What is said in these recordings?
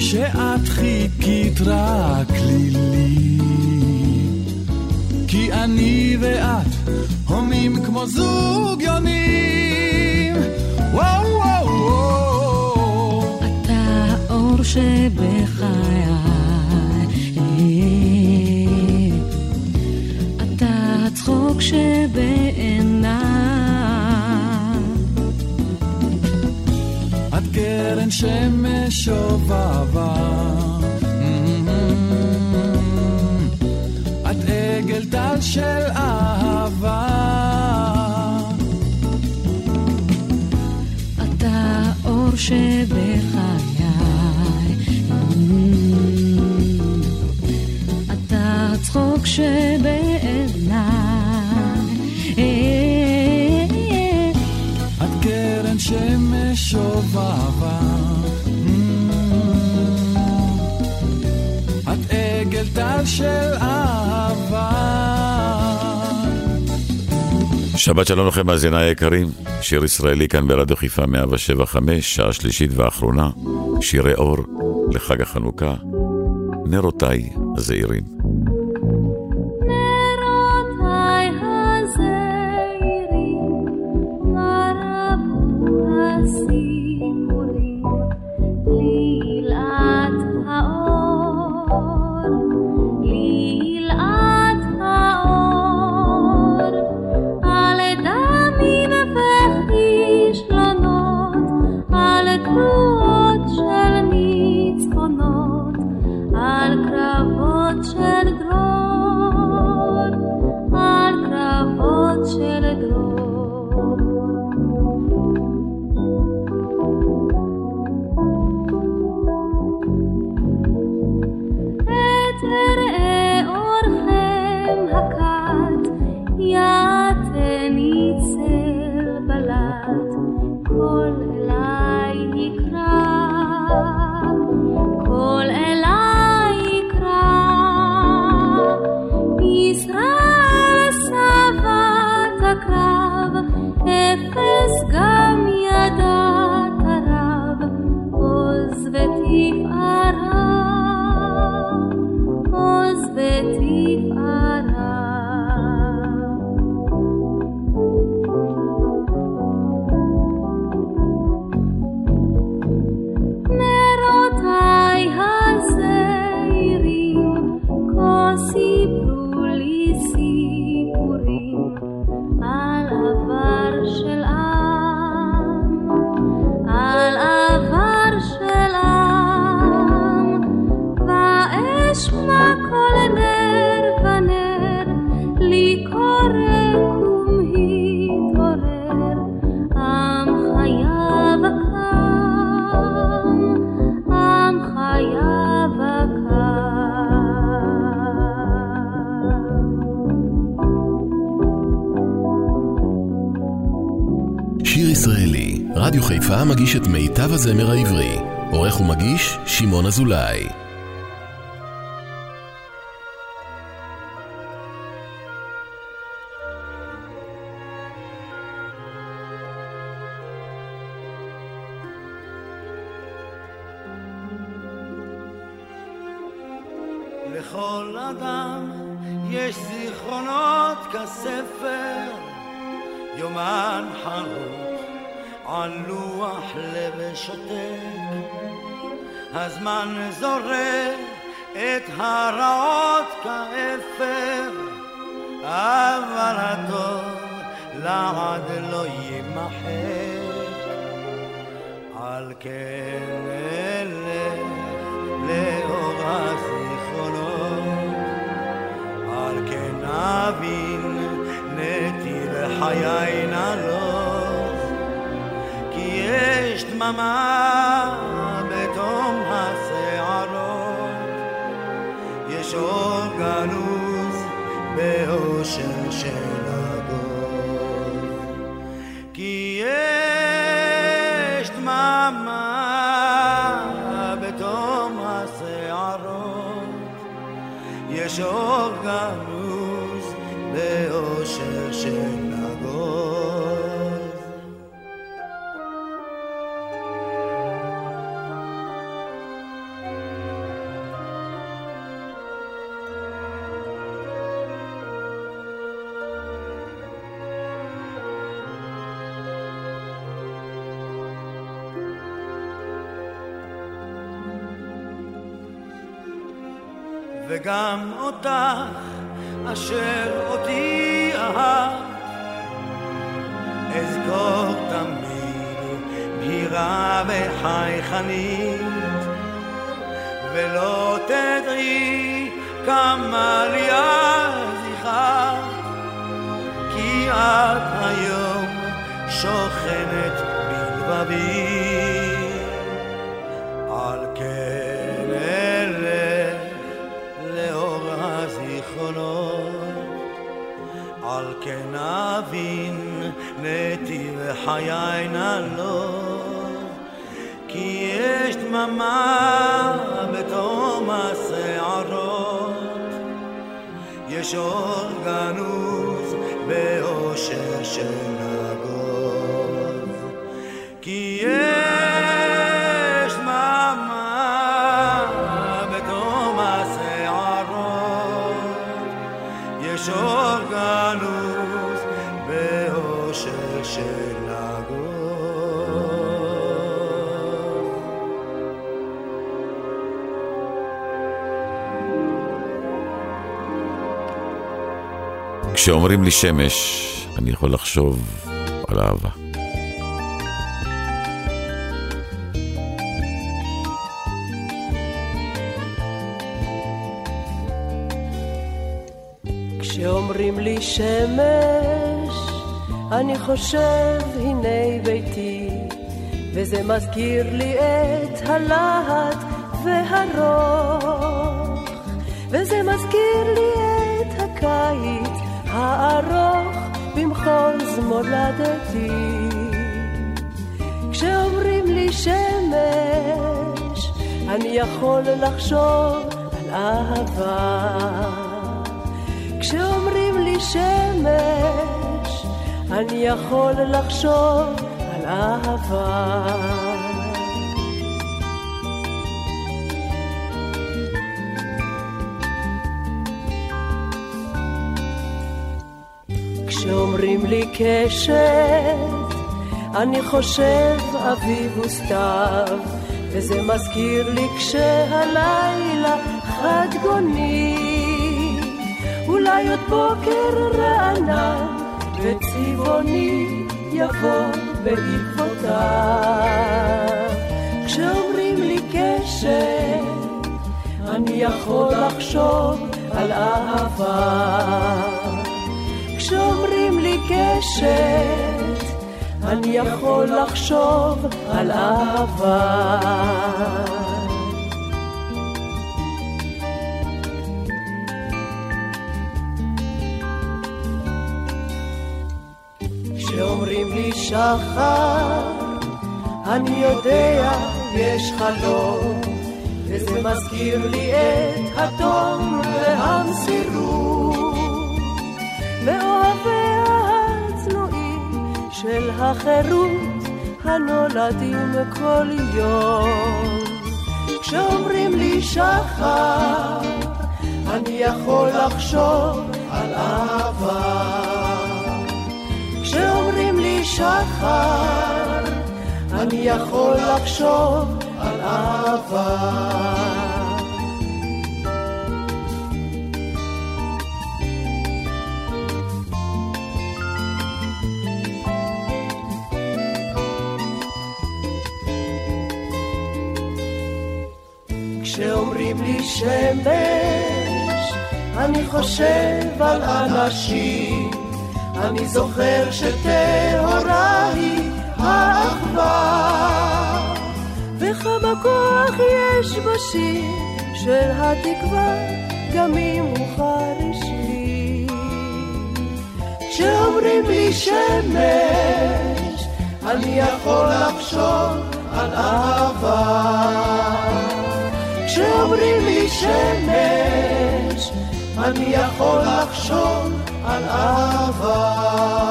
שאת חיכית רק לי לי כי אני ואת הומים כמו זוג יונים. וואו וואו וואו. אתה האור שבחיי. אתה הצחוק שבעיני קרן שמש שובבה. Mm-hmm. את עגל טל של אהבה. אתה אור שבחיי. Mm-hmm. אתה צחוק שב... של אהבה. שבת שלום לכם, מאזיניי היקרים. שיר ישראלי כאן ברדיו חיפה 175, שעה שלישית ואחרונה. שירי אור לחג החנוכה. נרותיי הזעירים. הזמר העברי. עורך ומגיש, שמעון אזולאי. לכל אדם יש זיכרונות כספר, יומן חרוט על לוח לב שותק. הזמן זורק את הרעות כאפר, אבל הטוב לעד לא יימחק. על כן אלך לאור הזיכרונות, על כן אבין נתיב חיי נלוך, דממה בתום השערות, יש אור גנוז באושר של הדור. כי יש דממה בתום השערות, יש אור גנוז וגם אותך אשר אותי אהב אזכור תמיד בהירה וחייכנית ולא תדעי כמה לי הזכר כי את היום שוכנת בלבבי כן אבין נתיב חיי נלוך, כי יש דממה בתום השערות, יש אור גנוז באושר של הגוז, כי יש כשאומרים לי שמש, אני יכול לחשוב על אהבה. כשאומרים לי שמש, אני חושב הנה ביתי, וזה מזכיר לי את הלהט והרוך, וזה מזכיר לי את הקיץ הארוך במחוז מולדתי. כשאומרים לי שמש, אני יכול לחשוב על אהבה. כשאומרים לי שמש, אני יכול לחשוב על אהבה. כשאומרים לי קשת, אני חושב אביב וסתיו, וזה מזכיר לי כשהלילה חד גוני, אולי עוד בוקר רענן וצבעוני יבוא בעקבותיו. כשאומרים לי קשת, אני יכול לחשוב על אהבה. כשאומרים לי קשת, אני יכול לחשוב על אהבה. כשאומרים לי שחר, אני יודע, יש חלום, וזה מזכיר לי את התום והמסירות, של החירות הנולדים כל יום. כשאומרים לי שחר, אני יכול לחשוב על אהבה. כשאומרים לי שחר, אני יכול לחשוב על אהבה. כשאומרים לי שמש, אני חושב על אנשים, אני זוכר שטהורה היא האחווה, וכמה כוח יש בשיר של התקווה, גם אם הוא חרישי. כשאומרים לי שמש, אני יכול לחשוב על אהבה. כשאומרים לי שמש, אני יכול לחשוב על אהבה.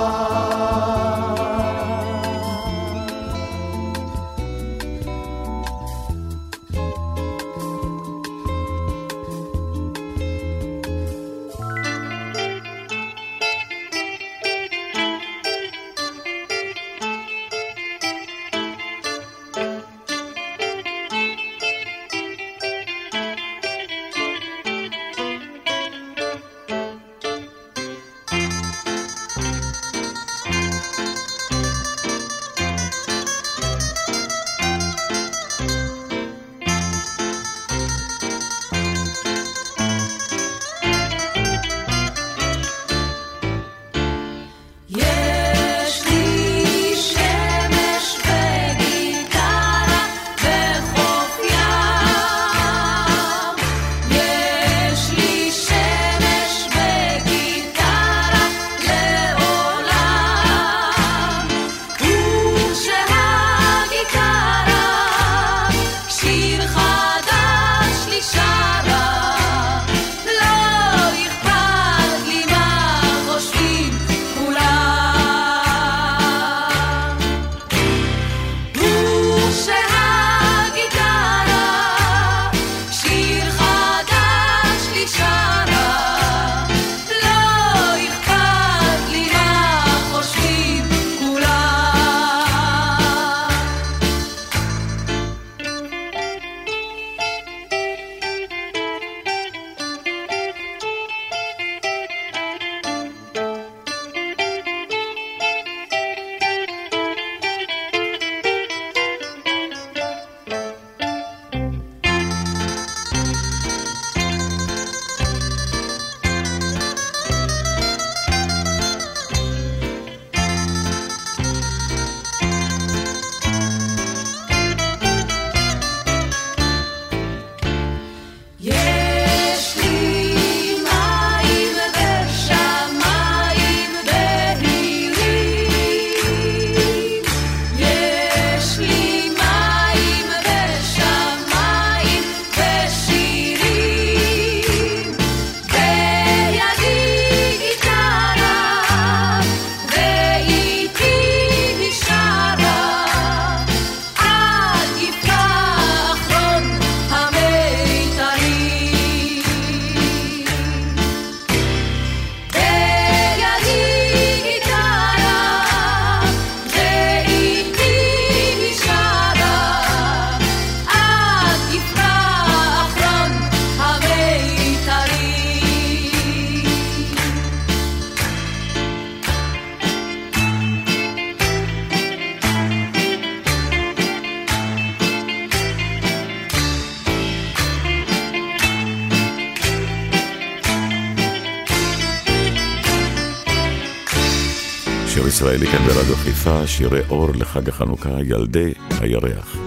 שירי אור לחג החנוכה, ילדי הירח.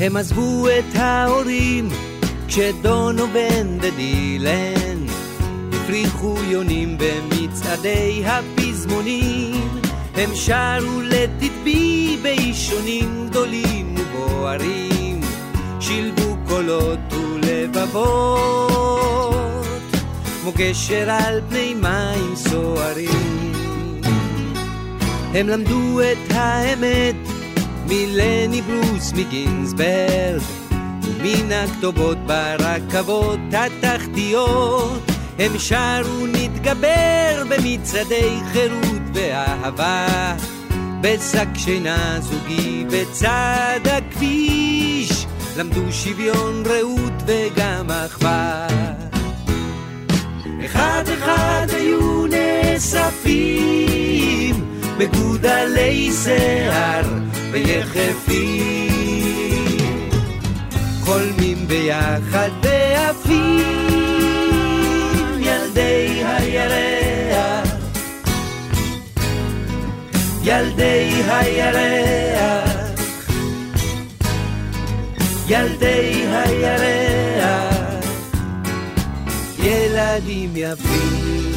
הם עזבו את ההורים כשדונו בן ודילן הפריחו יונים במצעדי הפזמונים, הם שרו לתדבי באישונים גדולים ובוערים, שילבו קולות ולבבות, כמו גשר על פני מים סוערים. הם למדו את האמת מלני ברוס מגינסברג, מן הכתובות ברכבות התחתיות. הם שרו נתגבר במצעדי חירות ואהבה, בשק שינה זוגי בצד הכביש, למדו שוויון רעות וגם אחווה. אחד אחד היו נאספים מגודלי שיער ויחפים, חולמים ביחד ועפים ילדי הירח, ילדי הירח, ילדי הירח, ילדים יפים.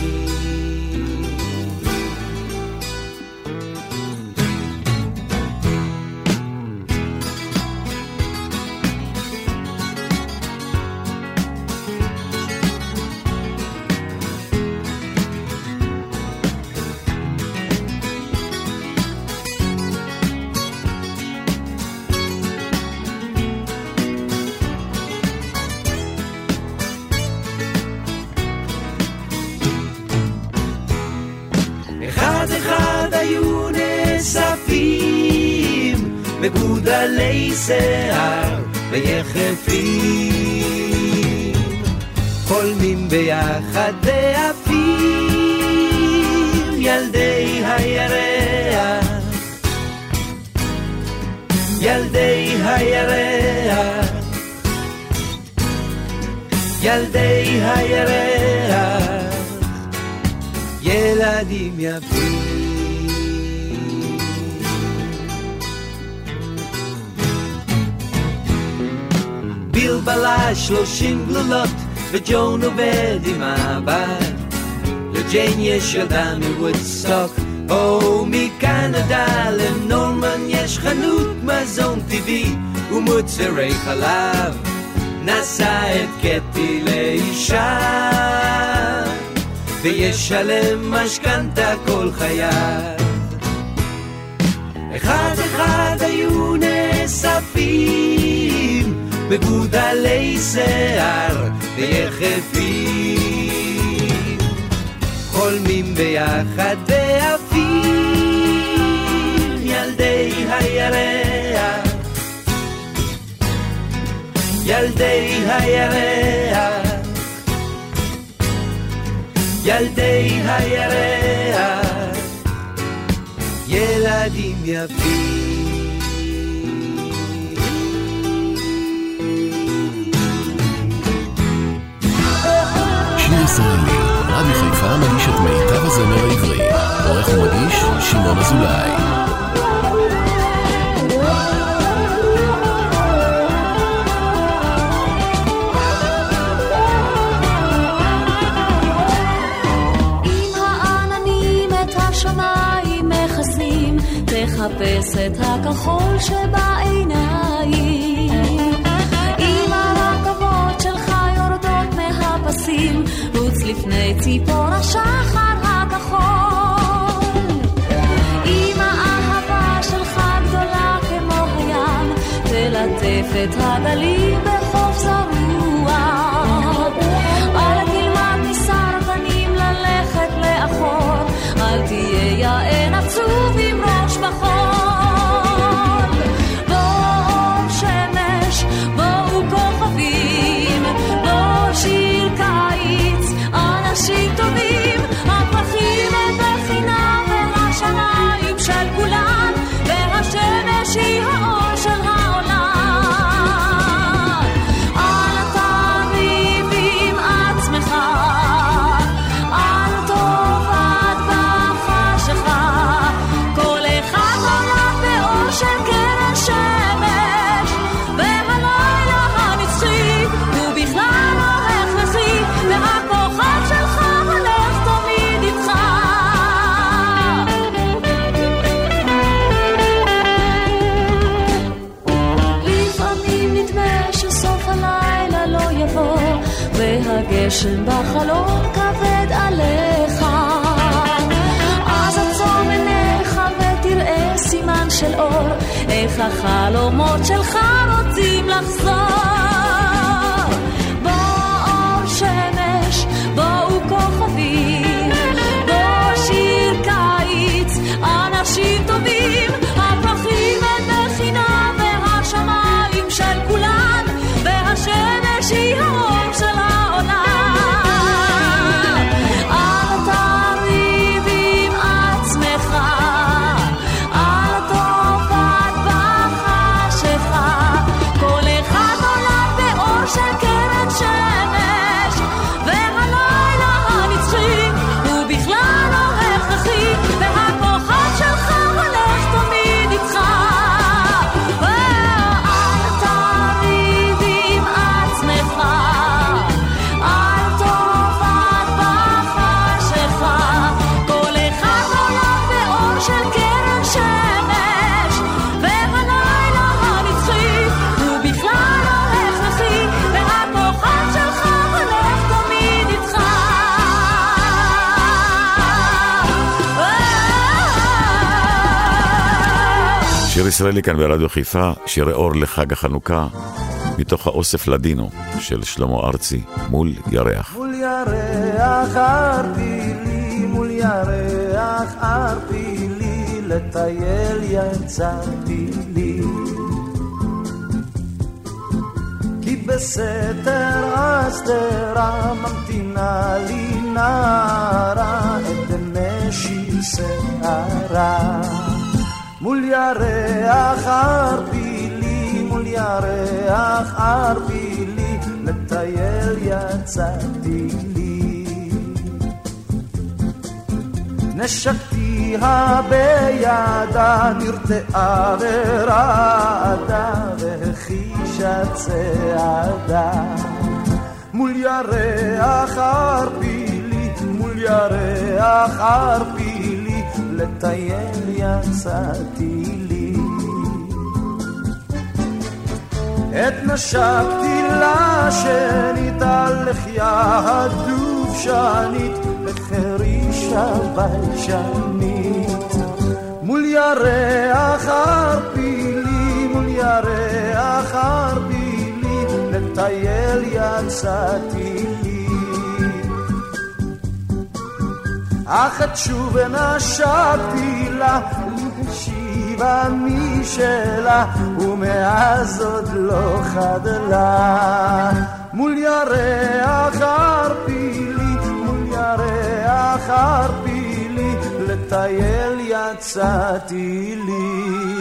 מגודלי שיער ויחפים, חולמים ביחד ועפים ילדי הירח, ילדי הירח, ילדי הירח, ילדים יפים. גיל בלה שלושים גלולות וג'ון עובד עם הבת לג'יין יש ילדה מוודסטוק או מקנדה לנורמן יש חנות מזון טבעי ומוצרי חלב. נשא את קטי לאישה. וישלם משכנתה כל חייו. אחד אחד היו נאספים מגודלי שיער ויחפים, חולמים ביחד ועפים ילדי הירח, ילדי הירח, ילדי הירח, ילדים יפים. ישראלי, רדיו חיפה מגיש את מיטב הזמר העברי. עורך ומגיש, שמעון אזולאי. תחפש את הכחול שבעיניים ציפור השחר הכחול. אם האהבה שלך גדולה כמו הים, תלטף את הגלים החלומות שלך רוצים לחזור. ישראלי כאן ברדיו חיפה, שירי אור לחג החנוכה, מתוך האוסף לדינו של שלמה ארצי, מול ירח. מול ירח ערפילי, מול ירח ערפילי, לטייל יצאתי לי. כי בסתר הסתרה ממתינה לי נערה את דמשי שערה. מול ירח ערפילי, מול ירח ערפילי, לטייל יצאתי לי. נשקתיה בידה, נרתעה ורעדה, והחישה צעדה. מול ירח ערפילי, מול ירח ערפילי, לטייל יצאתי לי. את נשקתי לה שנית על לחייה הדובשנית, לחרישה ביישנית. מול ירח ערפילי, מול ירח ערפילי, לטייל יצאתי לי. אך את שוב נשקתי לה, השיבה משלה, ומאז עוד לא חדלה. מול ירח ערפילי, מול ירח ערפילי, לטייל יצאתי לי.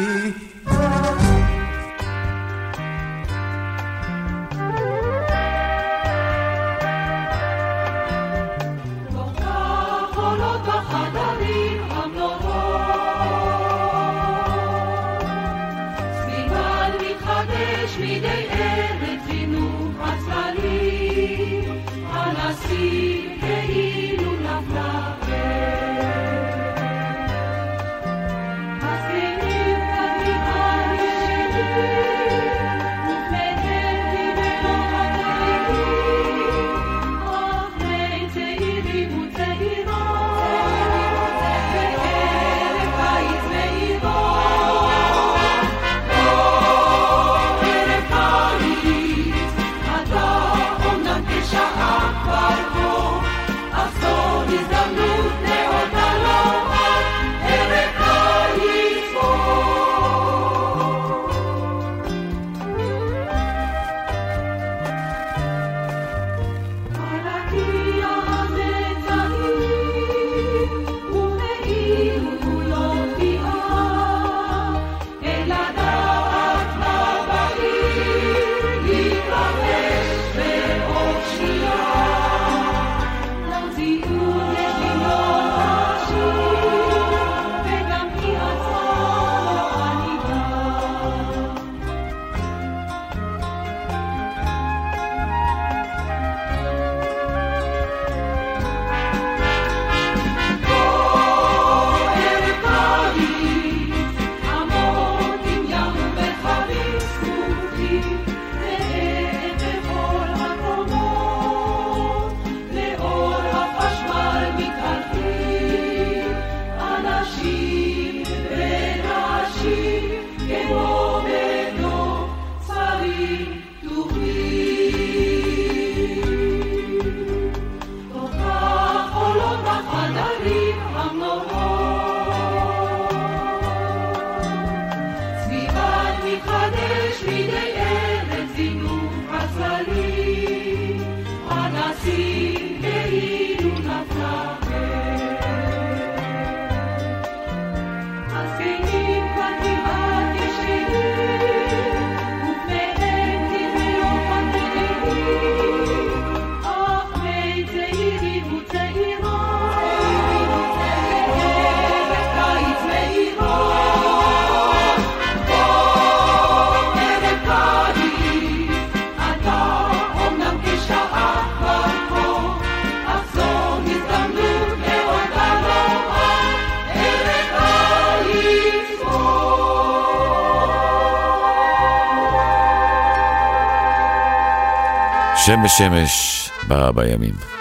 שמש שמש ברא בימים.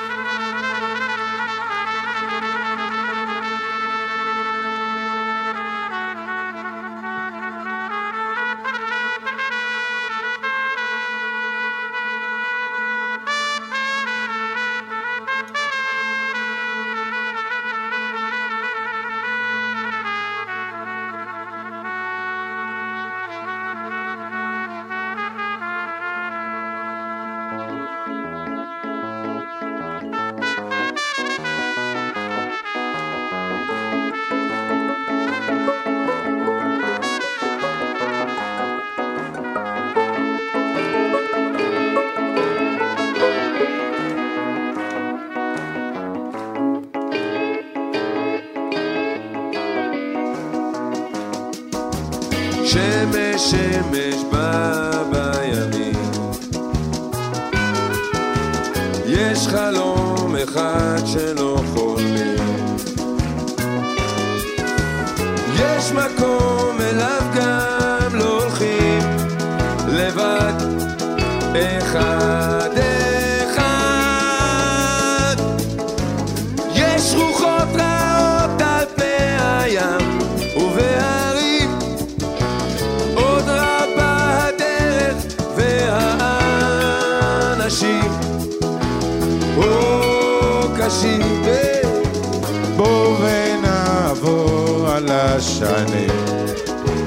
השנים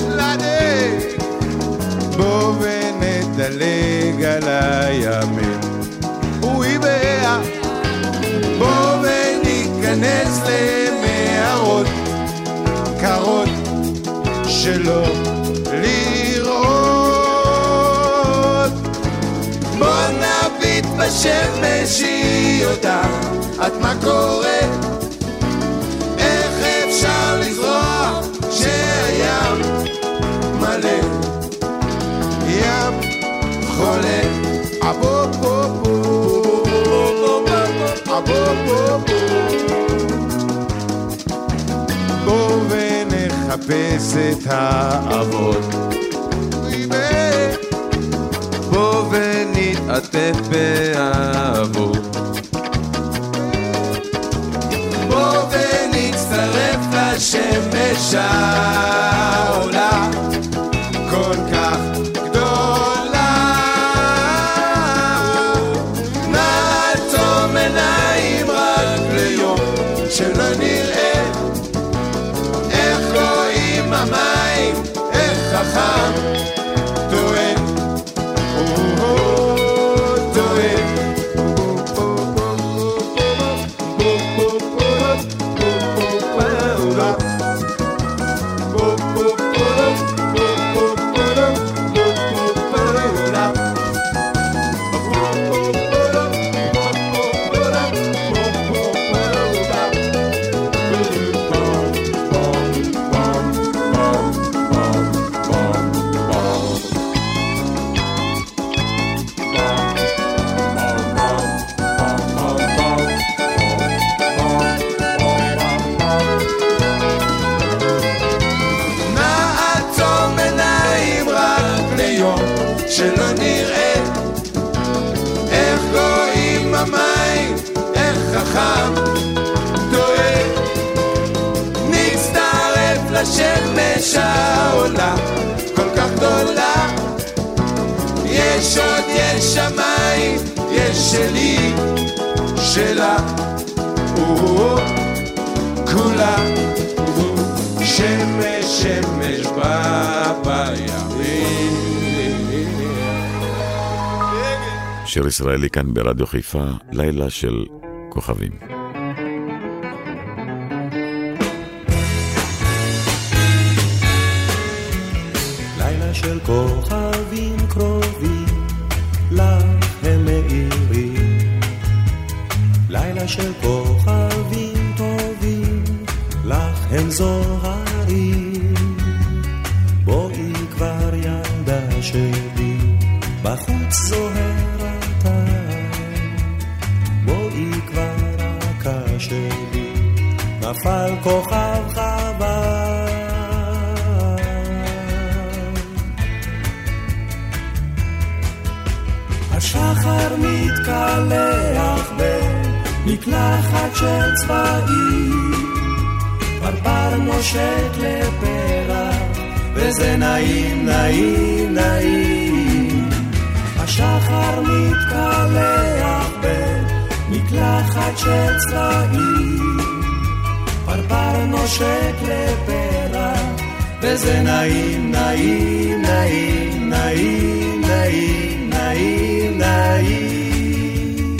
לדג בוא ונדלג על הימים. אוי ביה בוא וניכנס למערות. קרות שלא לראות. בוא נביט בשמש היא אותה את מה קורה. בואו ונחפש את האבות. בואו ונתעטף באהבות. בואו ונצטרף לשמש שם. חם, דואג, נצטרף לשמש העולה, כל כך גדולה. יש עוד, יש שמיים, יש שלי, שלה, כולה, שמש, שמש בא בימים. שיר ישראלי כאן ברדיו חיפה, לילה של הכוכבים. לילה של כוכבים קרובים, לך הם מאירים. לילה של כוכבים טובים, לך הם זוהרים. בואי כבר ילדה שלי, בחוץ זוהר. נפל כוכב חבל. השחר מתקלח במקלחת של צבעים, פרפר נושק לפרח, וזה נעים, נעים, נעים. השחר מתקלח במקלחת של צבעים נושק לפרח, וזה נעים, נעים, נעים, נעים, נעים, נעים, נעים.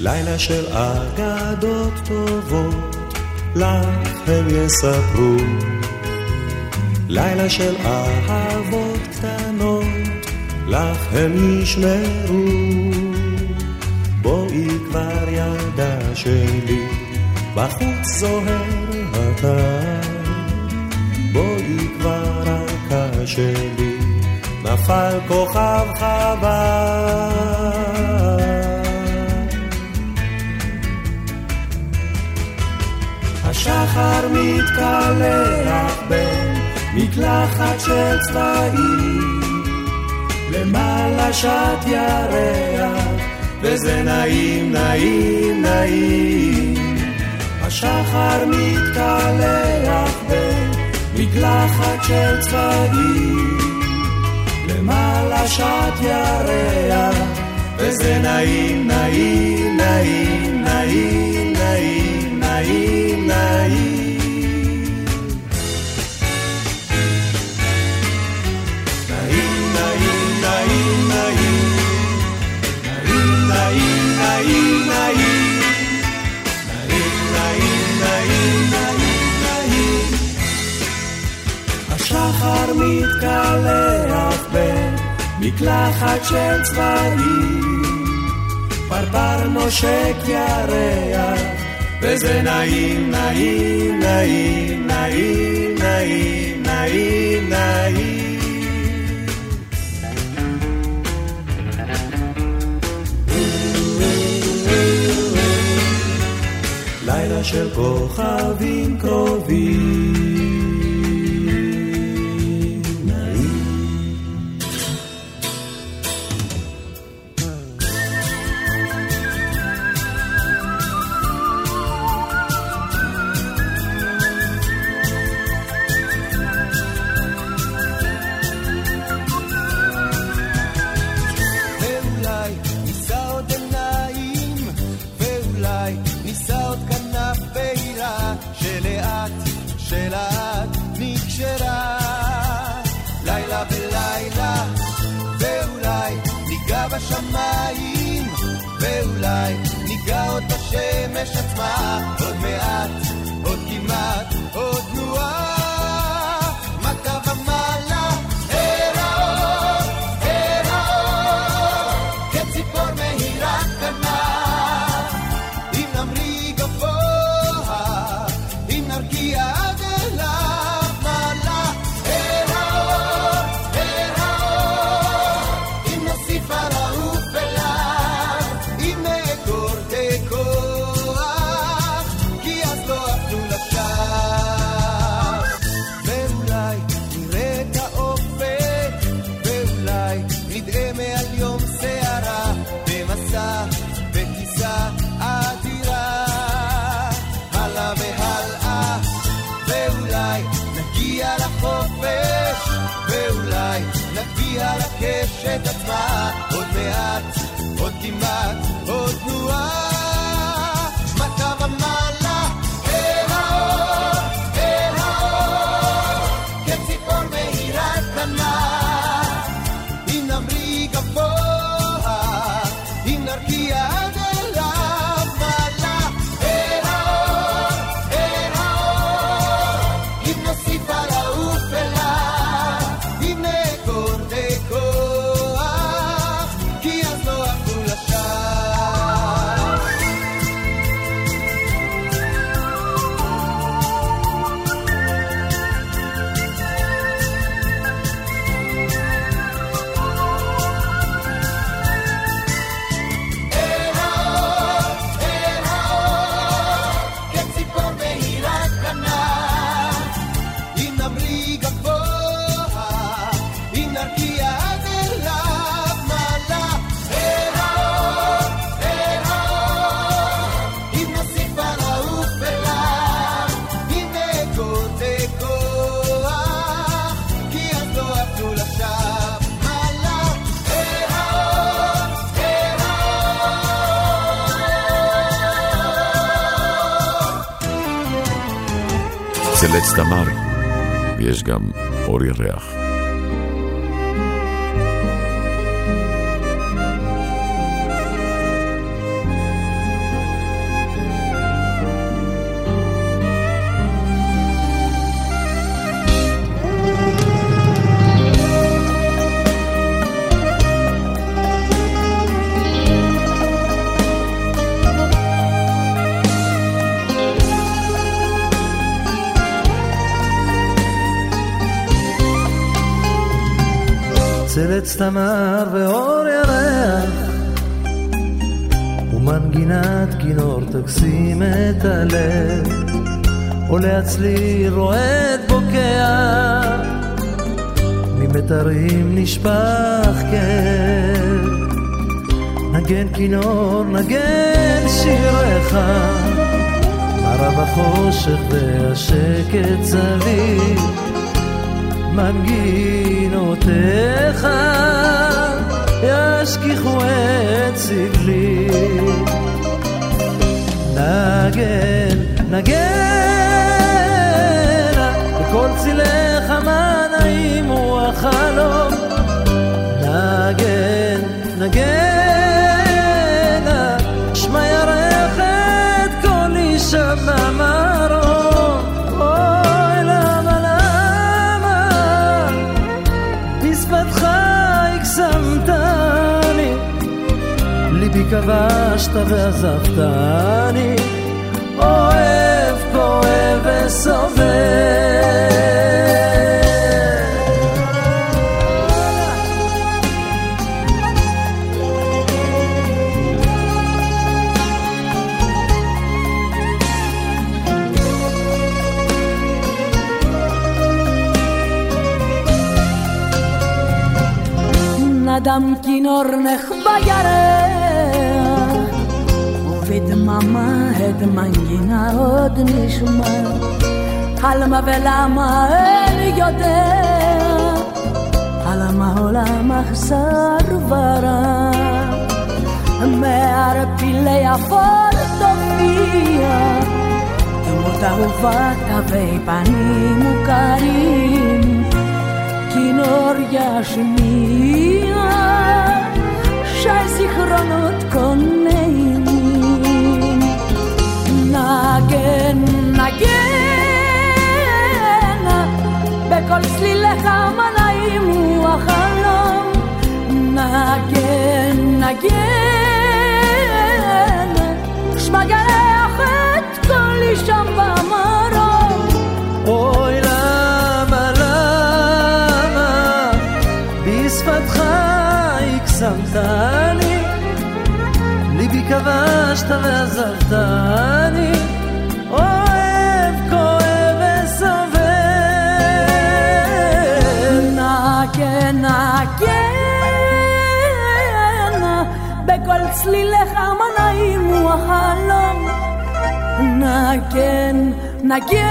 לילה של טובות לך הם יספרו. לילה של אהבות קטנות, לך הם ישמרו. בואי כבר ילדה שלי, בחוץ זוהר הטל. בואי כבר רכה שלי, נפל כוכב חבל. מתקלח במקלחת של צבעים, למעלה שט ירח, וזה נעים, נעים, נעים. השחר מתקלח במקלחת של צבעים, למעלה שט ירח, וזה נעים, נעים, נעים, נעים, נעים, נעים. השחר מתקלח במקלחת של צבעים, פרפר נושק ירח וזה נעים, נעים, נעים, נעים, נעים, נעים, נעים. לילה של כוכבים קרובים השמש עצמה, עץ תמר, ויש גם אור ירח. צלץ תמר ואור ירח ומנגינת כינור תקסים את הלב. עולה הצליל רועד בוקע ממתרים נשפך כאב. נגן כינור נגן שיריך מרב החושך והשקט סביב מנגינותיך ישכיחו את סבלי. נגן, נגן, בכל צילך מה הוא החלום. נגן, נגן, כבשת ועזבתני, אוהב, כואב וסובל. נדם כינור נחבא ירח, μαμά έτ μαγκίνα ότ νησουμά Άλμα βελά μα έλγιωτε Άλα μα όλα μα χσαρβαρά Με αρπηλέα φορτοφία Κι μου τα ουβά τα βέει μου καρίν Κι νόρια σου μία Σάιση χρόνο τκονέει נגן נגן בכל צלילך מה נעים הוא החלום נגן נגן שמע גרח את כל אישה במרום. אוי שמתני, ליבי כבשת ועזבתני, אוהב, כואב וסובל. נגן, נגן, בכל צלילך מה נעים הוא החלום. נגן, נגן,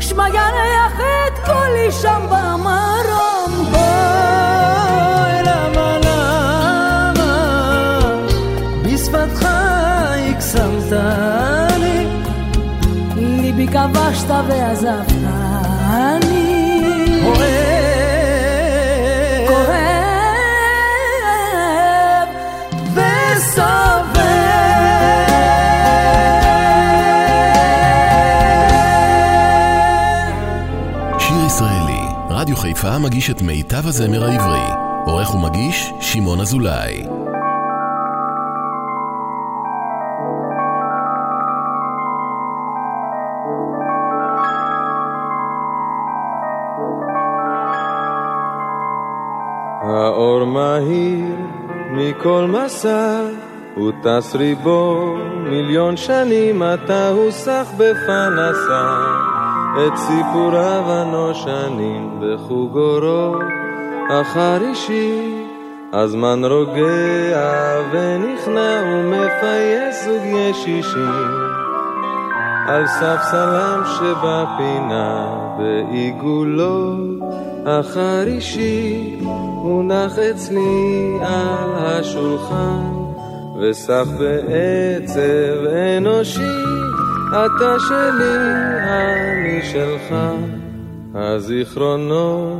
שמע ירח את קולי שם במרום. כבשת ועזבתני. אוהב, כואב. שיר ישראלי, רדיו חיפה מגיש את מיטב הזמר העברי. עורך ומגיש, שמעון אזולאי. האור מהיר מכל מסע, הוא טס ריבו מיליון שנים, אתה הוסח בפנסה, את סיפוריו הנושנים בחוג אורו החרישי. הזמן רוגע ונכנע ומפייס זוג ישישים על ספסלם שבפינה בעיגולו החרישי מונח אצלי על השולחן וסח בעצב אנושי אתה שלי, אני שלך, הזיכרונות,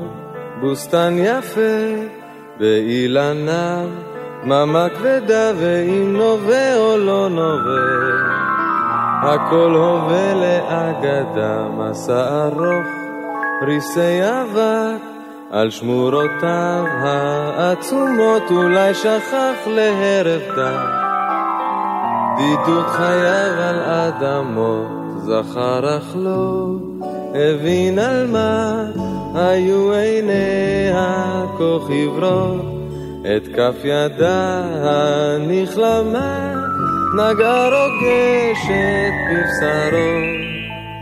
בוסתן יפה, באילניו, דממה כבדה, ואם נובע או לא נובע, הכל הווה לאגדה, מסע ארוך, ריסי אבק, על שמורותיו העצומות אולי שכח להרף דם. בדידות חייו על אדמות, זכר אך לא הבין על מה היו עיניה כה חברות, את כף ידה הנכלמה נגעה רוגשת בבשרו,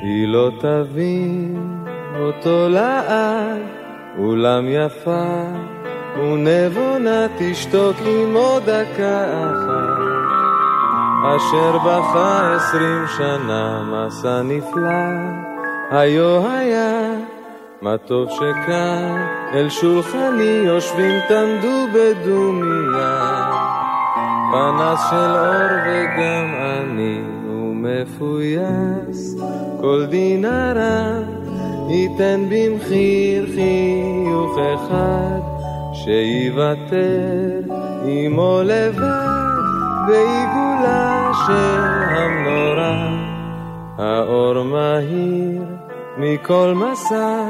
היא לא תבין אותו לעד, אולם יפה ונבונה תשתוק עוד דקה אחת. אשר בכה עשרים שנה, מסע נפלא, היו היה, מה טוב שכאן, אל שולחני יושבים תנדו בדומיה. פנס של אור וגם אני, ומפויס, כל דינרה ייתן במחיר חיוך אחד, שיוותר עמו לבד. בעיגולה של המנורה, האור מהיר מכל מסע,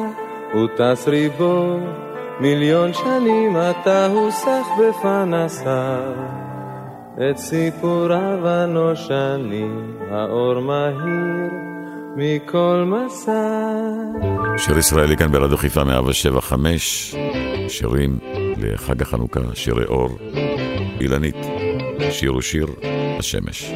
הוא טס ריבו, מיליון שנים אתה הוסח בפנסיו. את סיפוריו הנושנים, האור מהיר מכל מסע. שיר ישראלי כאן ברדיו חיפה 175, שירים לחג החנוכה, שירי אור, אילנית. שיר הוא שיר השמש.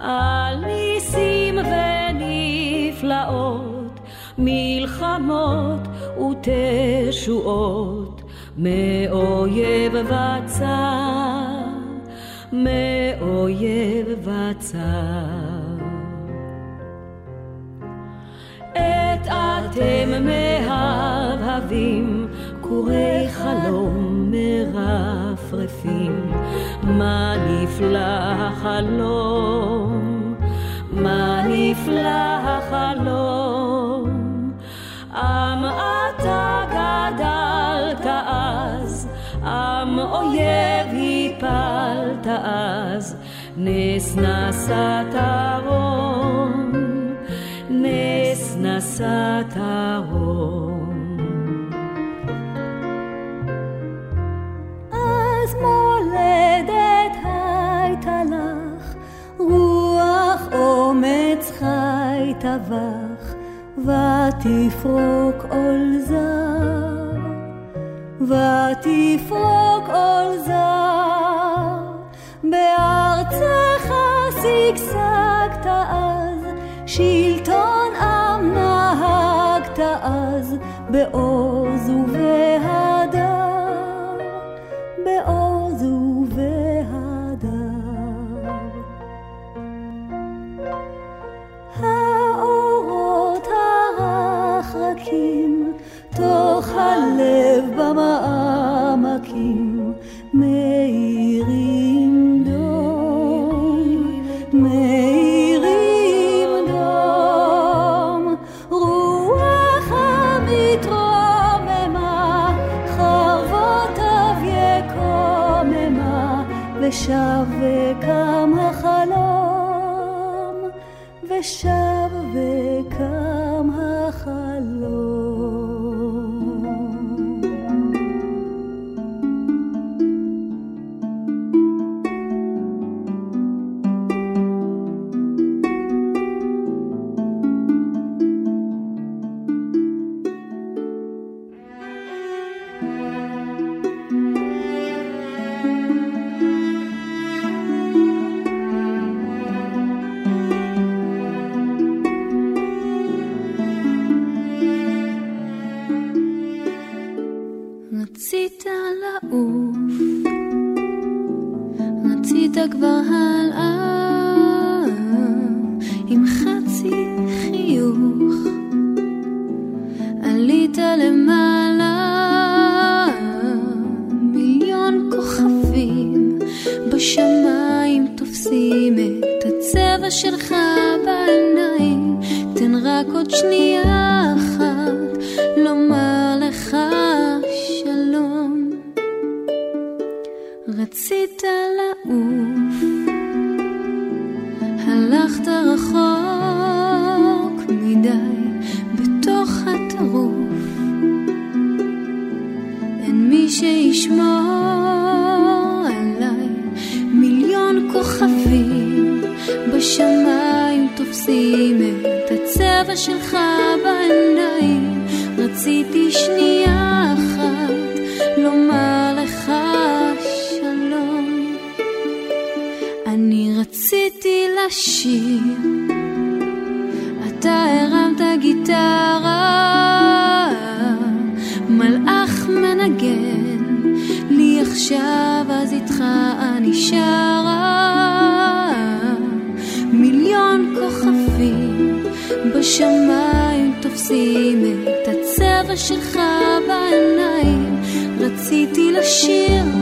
על ניסים ונפלאות, מלחמות ותשועות, מאויב וצר, מאויב וצר. את אתם מהבהבים, כורי חלום מרפרפים, מה נפלא החלום, מה נפלא החלום. עם אתה גדלת אז, עם אויב הפלת אז, נס נשאת רום, נס נשאת רום. טבח, ותפרוק עול זר, ותפרוק עול זר, בארצך שגשגת אז, שלטון עם נהגת אז, בעוז ובהדר, ושב וקם החלום, ושב וקם אתה הרמת גיטרה, מלאך מנגן לי עכשיו, אז איתך אני שרה. מיליון כוכבים בשמיים תופסים את הצבע שלך בעיניים. רציתי לשיר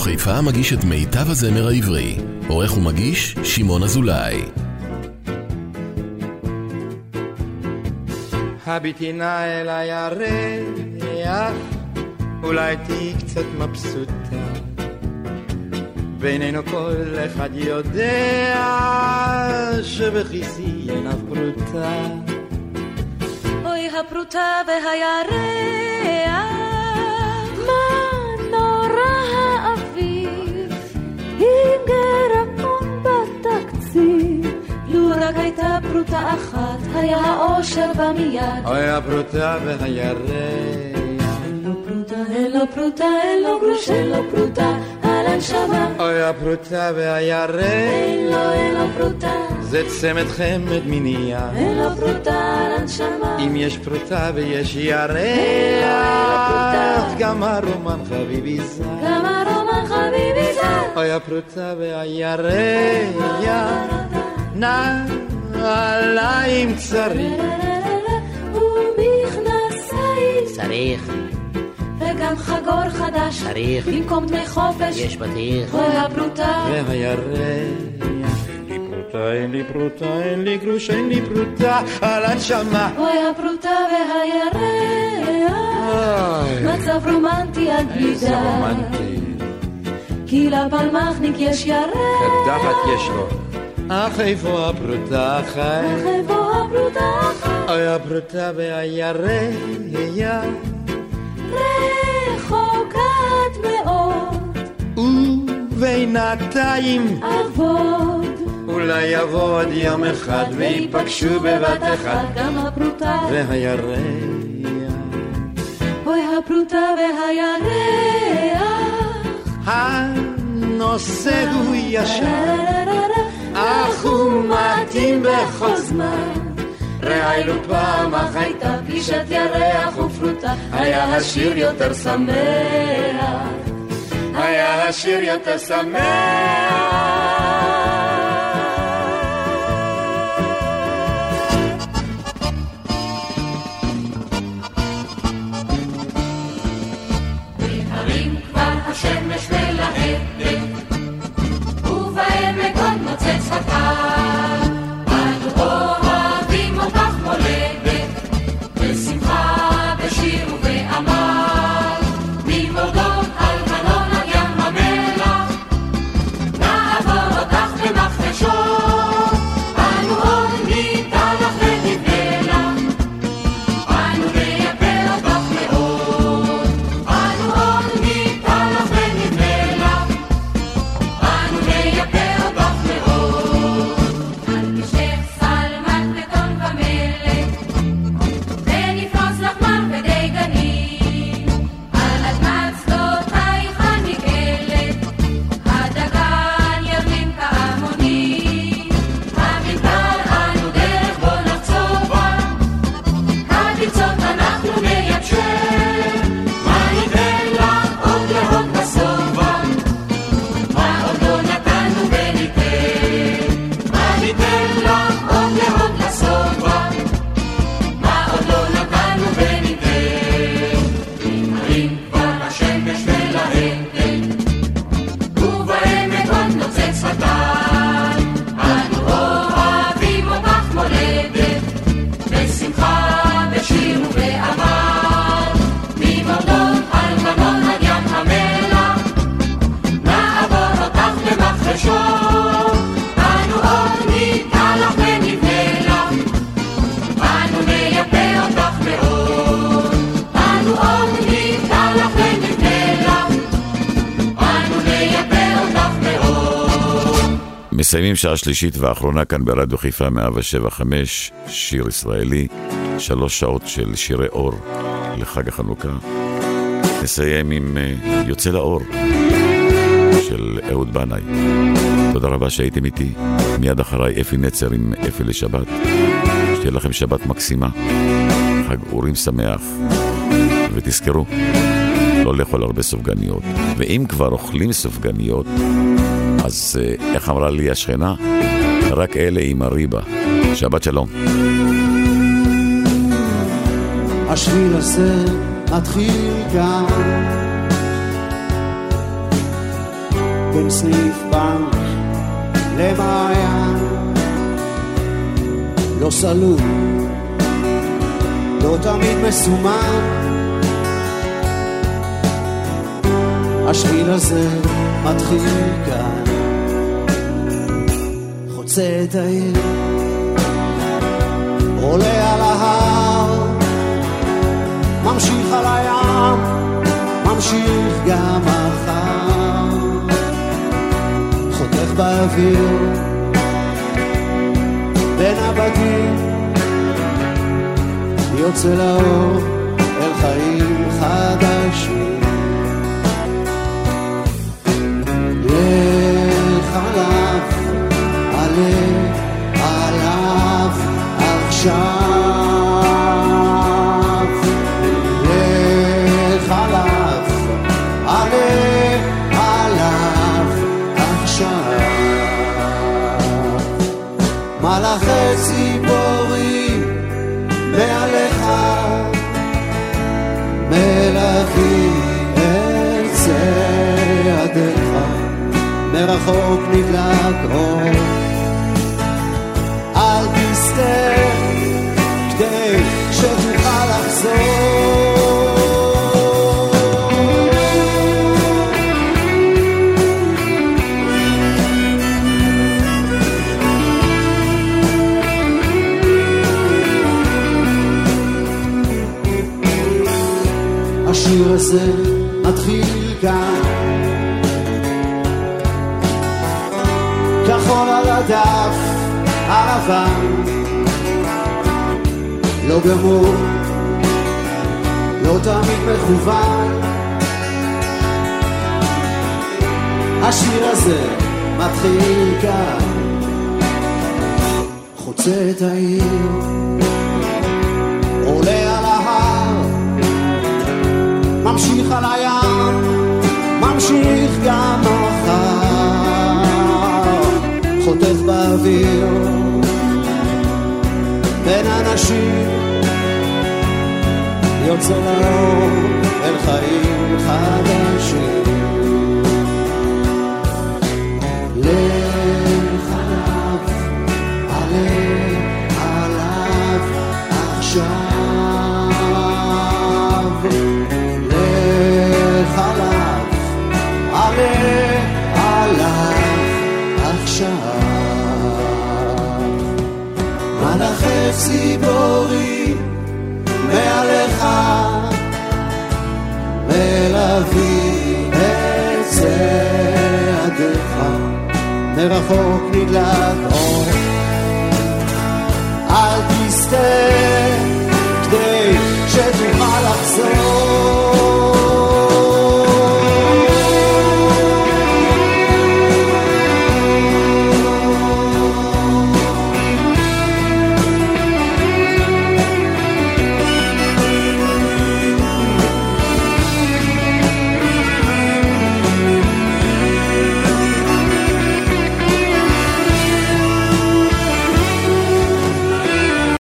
רדיו חיפה מגיש את מיטב הזמר העברי. עורך ומגיש, שמעון אזולאי. הביטי נא אל הירח, אולי תהיי קצת מבסוטה. בינינו כל אחד יודע שבכיסי אין אף פרוטה. אוי הפרוטה והירח, עם גרעון בתקציב. לו רק הייתה פרוטה אחת, היה האושר בא מיד. אוי הפרוטה והירח. אין לו פרוטה, אין לו אין לו גרוש, אין לו פרוטה. על הנשמה. אוי הפרוטה והירח. אין לו, אין לו פרוטה. זה צמד חמד מניעה. אין לו פרוטה על הנשמה. אם יש פרוטה ויש ירח. גם הרומן חביבי זר. גם הרומן. אוי הפרוטה והירח. נעליים צריך. ומכנסיים. צריך. וגם חגור חדש. צריך. במקום דמי חופש. יש בטיח. אוי הפרוטה. והירח. פרוטה, אין לי פרוטה, אין לי גרוש, אין לי פרוטה על הנשמה. אוי הפרוטה והירח, מצב רומנטי עד בלי די. כי לפלמחניק יש ירח. קדחת יש לו. אך איפה הפרוטה חי? אך איפה הפרוטה חי? אוי הפרוטה והירח. רחוקת מאוד. ובינתיים אבוד. אולי יבוא עוד יום אחד ויפגשו בבת אחת גם הפרוטה והירח. אוי הפרוטה והירח. הנושא הוא ישר, אך הוא מתאים בכל זמן. ראינו פעם אך הייתה פגישת ירח ופרוטה, היה השיר יותר שמח. היה השיר יותר שמח. השמש מלהטת, ובעמק עוד נוצץ הקר. אנו אוהבים מסיימים שעה שלישית ואחרונה כאן ברדיו חיפה 175, שיר ישראלי, שלוש שעות של שירי אור לחג החנוכה. נסיים עם אה, יוצא לאור של אהוד בנאי. תודה רבה שהייתם איתי. מיד אחריי אפי נצר עם אפי לשבת. שתהיה לכם שבת מקסימה, חג אורים שמח, ותזכרו, לא לאכול הרבה סופגניות. ואם כבר אוכלים סופגניות, אז אה, איך אמרה לי השכנה? רק אלה עם הריבה. שבת שלום. השביל הזה מתחיל כאן בין סניף בנק למעיין לא סלול, לא תמיד מסומן השביל הזה מתחיל כאן, חוצה את העיר, עולה על ההר, ממשיך על הים, ממשיך גם מחר, חותך באוויר, בין הבתים, יוצא לאור אל חיים חדשים. מרחוק נדלק אור. הזה מתחיל כאן. כחול על הדף הלבן. לא גמור, לא תמיד מכוון. השיר הזה מתחיל כאן, חוצה את העיר, ממשיך על הים, ממשיך גם מחר, חותך באוויר. בין אנשים יוצא לאור אל חיים חדשים. ציבורים מעליך מלווים את צעדיך. מרחוק נדלק אור. אל תסתה